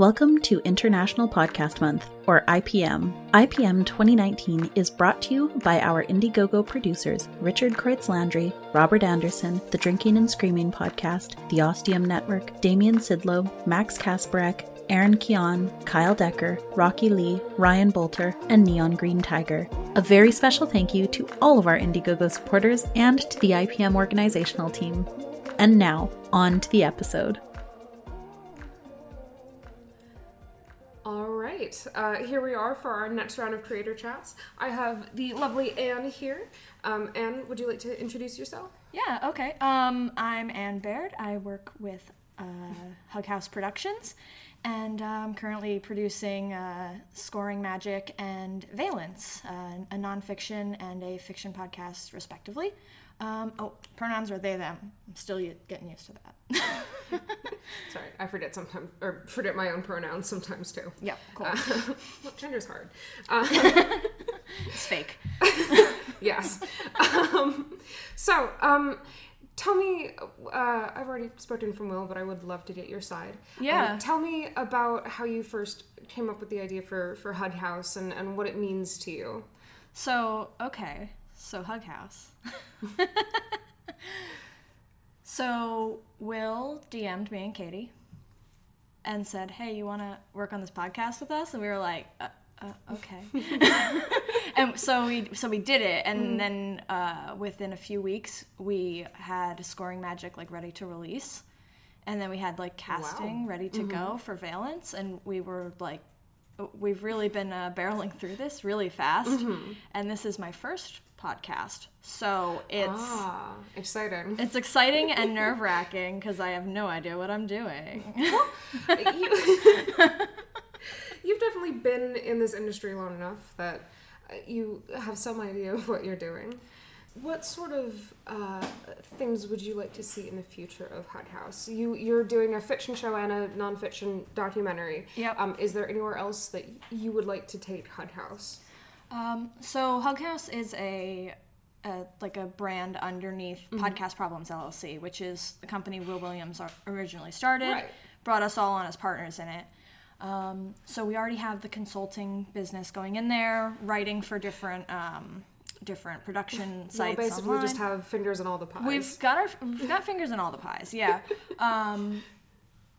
Welcome to International Podcast Month, or IPM. IPM 2019 is brought to you by our Indiegogo producers Richard Kreutz Landry, Robert Anderson, the Drinking and Screaming Podcast, the Ostium Network, Damian Sidlow, Max Kasparek, Aaron Keon, Kyle Decker, Rocky Lee, Ryan Bolter, and Neon Green Tiger. A very special thank you to all of our Indiegogo supporters and to the IPM organizational team. And now, on to the episode. Right, uh, here we are for our next round of creator chats. I have the lovely Anne here. Um, Anne, would you like to introduce yourself? Yeah, okay. Um, I'm Anne Baird. I work with uh, Hug House Productions, and I'm currently producing uh, Scoring Magic and Valence, uh, a nonfiction and a fiction podcast, respectively. Um, oh, pronouns are they, them. I'm still getting used to that. Sorry, I forget sometimes, or forget my own pronouns sometimes too. yeah, cool. Uh, well, gender's hard. Uh, it's fake. yes. Um, so, um, tell me, uh, I've already spoken from Will, but I would love to get your side. Um, Yeah. tell me about how you first came up with the idea for, for Hug House and, and what it means to you. So, okay. So, Hug House. so, Will DM'd me and Katie and said, Hey, you want to work on this podcast with us? And we were like, uh, uh, okay. and so we so we did it, and then uh, within a few weeks, we had Scoring Magic like ready to release, and then we had like casting ready to go for Valence, and we were like, we've really been uh, barreling through this really fast, and this is my first podcast, so it's. Ah, exciting. It's exciting and nerve wracking because I have no idea what I'm doing. you, you've definitely been in this industry long enough that uh, you have some idea of what you're doing. What sort of uh, things would you like to see in the future of Hug House? You you're doing a fiction show and a nonfiction documentary. Yep. Um, is there anywhere else that you would like to take Hug House? Um, so Hug House is a, a like a brand underneath Mm-hmm. Podcast Problems LLC, which is the company Will Williams originally started, Right. brought us all on as partners in it. Um, so we already have the consulting business going in there, writing for different um, different production Well, sites. basically, online. just have fingers in all the pies. We've got our we've got fingers in all the pies, yeah. Um,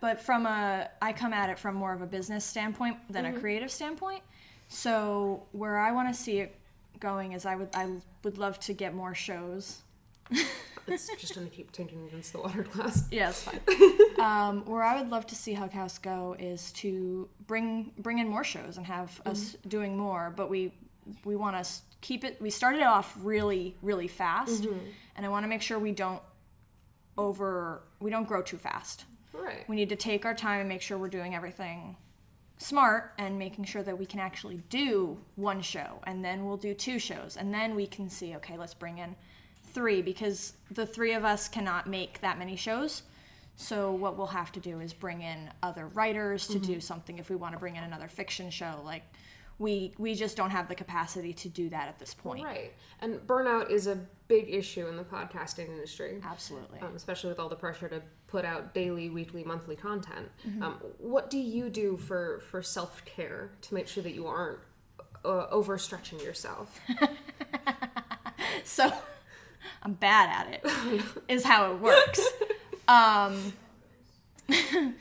but from a, I come at it from more of a business standpoint than Mm-hmm. a creative standpoint. So where I want to see it going is I would I would love to get more shows. it's just gonna keep tinking against the water glass. Yeah, it's fine. um, where I would love to see Hug House go is to bring bring in more shows and have us doing more. But we we want to keep it. We started off really really fast, mm-hmm. and I want to make sure we don't over we don't grow too fast. Right. We need to take our time and make sure we're doing everything smart and making sure that we can actually do one show and then we'll do two shows and then we can see okay let's bring in three because the three of us cannot make that many shows so what we'll have to do is bring in other writers to do mm-hmm. something if we want to bring in another fiction show like we we just don't have the capacity to do that at this point Right. And burnout is a big issue in the podcasting industry. absolutely um, especially with all the pressure to put out daily, weekly, monthly content. Mm-hmm. Um, what do you do for for self care to make sure that you aren't uh, overstretching yourself? so I'm bad at it. is how it works. Um,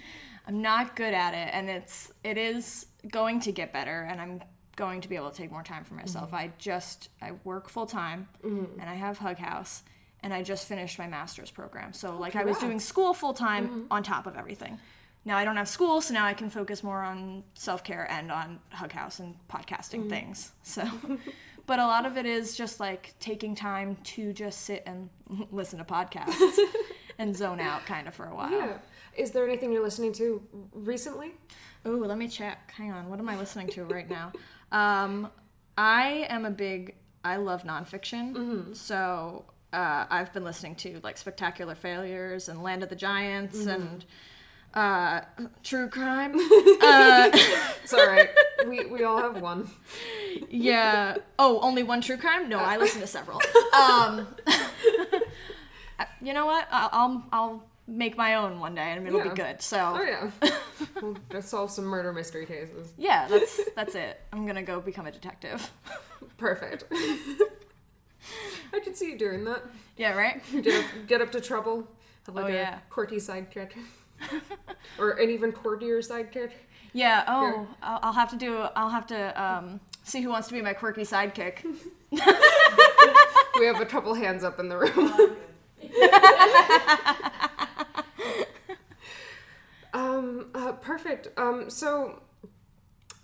I'm not good at it, and it's it is going to get better, and I'm going to be able to take more time for myself. Mm-hmm. I just I work full time, mm-hmm. and I have Hug House, and I just finished my master's program. So oh, like I was doing school full time mm-hmm. on top of everything. Now I don't have school, so now I can focus more on self care and on Hug House and podcasting things. So, but a lot of it is just like taking time to just sit and listen to podcasts and zone out kind of for a while. yeah. Is there anything you're listening to recently? Ooh, let me check. Hang on. What am I listening to right now? Um, I am a big. I love nonfiction, so uh, I've been listening to like Spectacular Failures and Land of the Giants and uh, true crime. It's all right. we we all have one. yeah. Oh, only one true crime? No, I listen to several. Um, you know what? I'll I'll, I'll make my own one day and it'll Yeah. be good. So Oh yeah. we'll go solve some murder mystery cases. yeah, that's that's it. I'm gonna go become a detective. Perfect. I could see you doing that. Yeah, right. Get up, get up to trouble. Have like Oh, a yeah. quirky side character. or an even quirkier side character. Yeah. Oh, I'll, I'll have to do. I'll have to um, see who wants to be my quirky sidekick. We have a couple hands up in the room. um, uh, perfect. Um, so,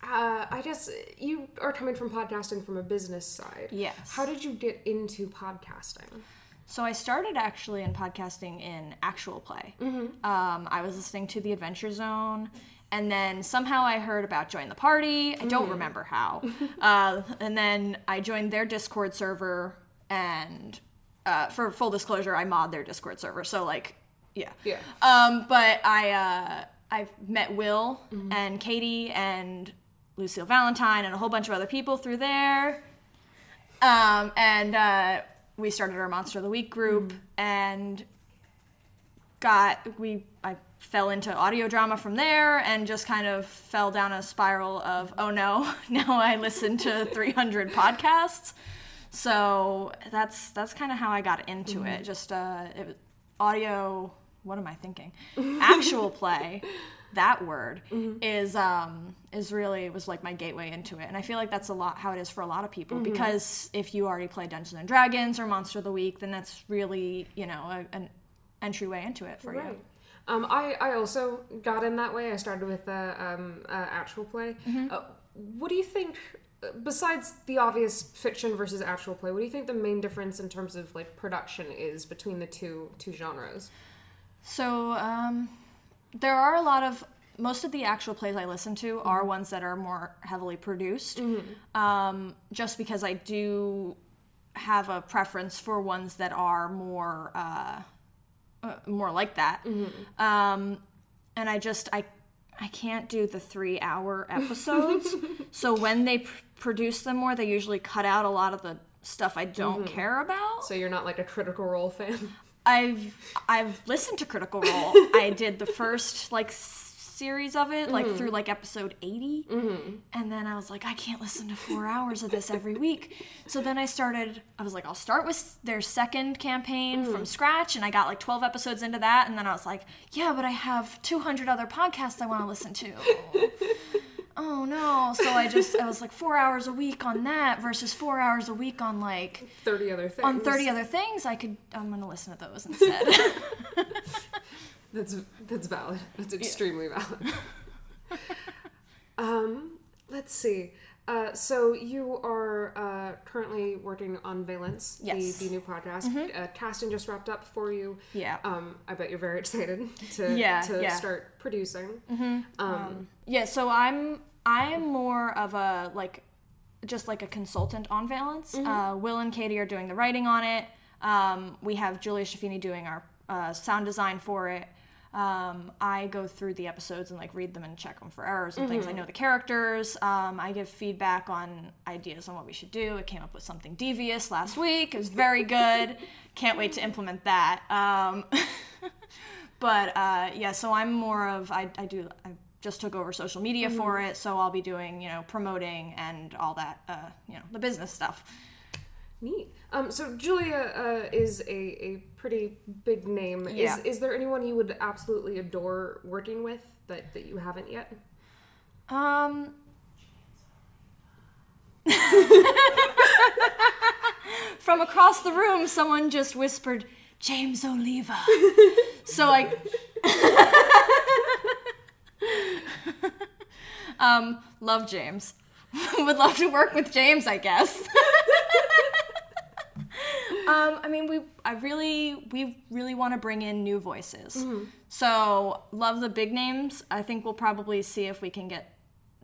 uh, I guess you are coming from podcasting from a business side. Yes. How did you get into podcasting? So I started actually in podcasting in actual play. Um, I was listening to the Adventure Zone, and then somehow I heard about Join the Party. I don't remember how. uh, and then I joined their Discord server, and uh, for full disclosure, I mod their Discord server. So like, yeah. Yeah. Um, but I uh, I met Will and Katie and Lucille Valentine and a whole bunch of other people through there. Um, and uh, we started our Monster of the Week group and got we I fell into audio drama from there and just kind of fell down a spiral of oh no now I listen to 300 podcasts. So that's that's kind of how I got into it. Just uh it was audio what am I thinking? Actual play that word is um is really was like my gateway into it. And i feel like that's a lot how it is for a lot of people because if you already play dungeons and dragons or monster of the week then that's really you know a, an entryway into it for you. Um, I, I also got in that way. I started with uh, um, uh, actual play. Uh, what do you think, besides the obvious fiction versus actual play, what do you think the main difference in terms of like production is between the two two genres? So um, there are a lot of most of the actual plays I listen to are ones that are more heavily produced, um, just because I do have a preference for ones that are more uh, uh, more like that. Um, and I just I I can't do the three hour episodes. so when they pr- produce them more, they usually cut out a lot of the stuff I don't care about. So you're not like a Critical Role fan. I've I've listened to Critical Role. I did the first like series of it, like through mm-hmm. like episode 80. Mm-hmm. And then I was like, I can't listen to four hours of this every week. So then I started, I was like, I'll start with their second campaign mm-hmm. from scratch. And I got like 12 episodes into that. And then I was like, yeah, but I have 200 other podcasts I want to listen to. oh no. So I just, I was like, four hours a week on that versus four hours a week on like, Thirty other things. on 30 other things. I could, I'm going to listen to those instead. That's that's valid. That's extremely valid. um, let's see. Uh, so you are uh, currently working on Valence, Yes. Mm-hmm. the, the new podcast. Uh, casting just wrapped up for you. Yeah. Um, I bet you're very excited to Yeah, to yeah. start producing. Um, Yeah, so I'm I'm more of a like just like a consultant on Valence. Uh, Will and Katie are doing the writing on it. Um, we have Julia Shafini doing our uh, sound design for it. Um, I go through the episodes and like read them and check them for errors and things. I know the characters. Um, I give feedback on ideas on what we should do. I came up with something devious last week. It was very good. Can't wait to implement that. Um, but uh, yeah, so I'm more of I, I do I just took over social media for it, so I'll be doing you know promoting and all that uh, you know the business stuff. Neat. Um, so Julia uh, is a, a pretty big name. Yeah. Is is there anyone you would absolutely adore working with that, that you haven't yet? Um. From across the room, someone just whispered, "James Oliva." so I. um, love James. Would love to work with James, I guess. Um, I mean, we I really we really want to bring in new voices. So love the big names. I think we'll probably see if we can get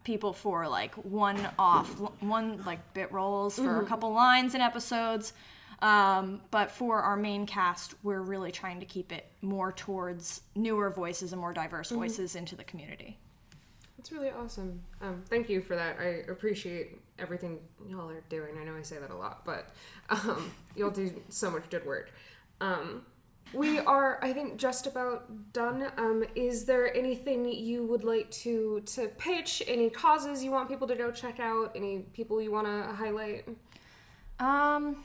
people for like one off one like bit roles for a couple lines in episodes. Um, but for our main cast, we're really trying to keep it more towards newer voices and more diverse voices into the community. That's really awesome. Um, thank you for that. I appreciate everything y'all are doing. I know I say that a lot, but um, y'all do so much good work. Um, We are, I think, just about done. Um, is there anything you would like to to pitch? Any causes you want people to go check out? Any people you want to highlight? Um.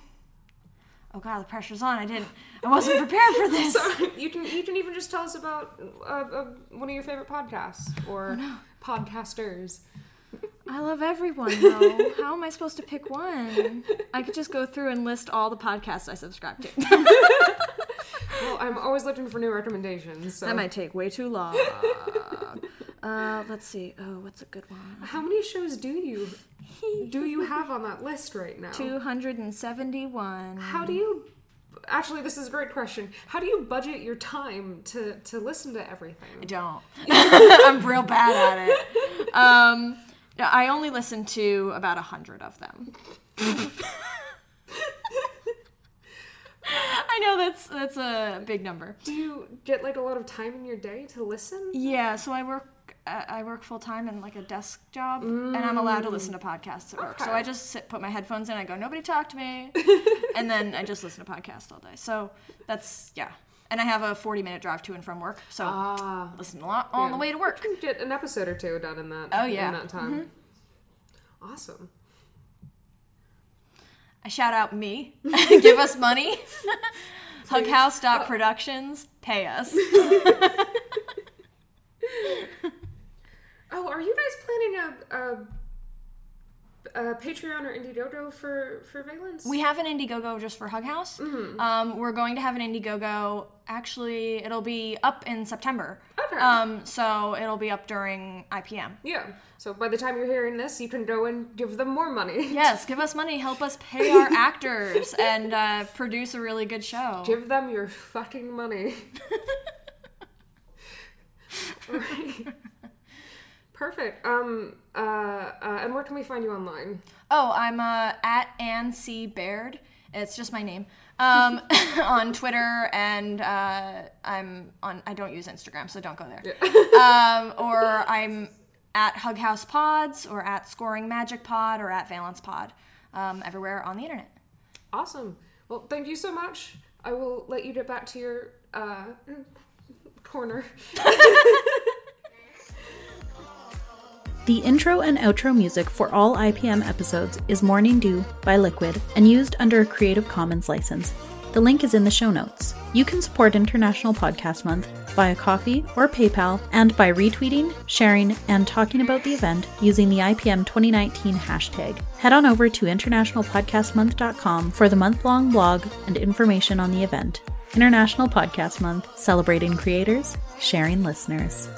Oh god, the pressure's on. I didn't. I wasn't prepared for this. So you can you can even just tell us about uh, uh, one of your favorite podcasts or podcasters. I love everyone though. How am I supposed to pick one? I could just go through and list all the podcasts I subscribe to. Well, I'm always looking for new recommendations. So that might take way too long. Uh, let's see. Oh, what's a good one? how many shows do you do you have on that list right now? 271. How do you? Actually, this is a great question. How do you budget your time to to listen to everything? I don't. I'm real bad at it. Um, no, I only listen to about a hundred of them. I know that's that's a big number. Do you get like a lot of time in your day to listen? Yeah, so I work uh, I work full time in like a desk job, and I'm allowed to listen to podcasts at work. So I just sit, put my headphones in. I go, nobody talk to me, and then I just listen to podcasts all day. So that's yeah. And I have a 40 minute drive to and from work, so Ah, listen a lot on Yeah. the way to work. you get an episode or two done in that. Oh, yeah. in that time. Awesome. I shout out me. Give us money. Hughouse.productions. Pay us. Oh, are you guys planning a, a, a Patreon or Indiegogo for for Valence? We have an Indiegogo just for Hug House. Um, we're going to have an Indiegogo. Actually, it'll be up in September. Okay. Um, so it'll be up during IPM. yeah. So by the time you're hearing this, you can go and give them more money. Yes, give us money, help us pay our actors, and uh, produce a really good show. Give them your fucking money. Right. Perfect. Um. Uh, uh. And where can we find you online? Oh, I'm uh, at Ann C. Baird. It's just my name. Um, on Twitter, and uh, I'm on. I don't use Instagram, so don't go there. um, or I'm at Hug House Pods, or at Scoring Magic Pod, or at Valence Pod. Um, everywhere on the internet. Awesome. Well, thank you so much. I will let you get back to your uh corner. The intro and outro music for all IPM episodes is Morning Dew by Liquid and used under a Creative Commons license. The link is in the show notes. You can support International Podcast Month via Ko-fi or PayPal and by retweeting, sharing, and talking about the event using the IPM 2019 hashtag. Head on over to internationalpodcastmonth.com for the month long blog and information on the event. International Podcast Month, celebrating creators, sharing listeners.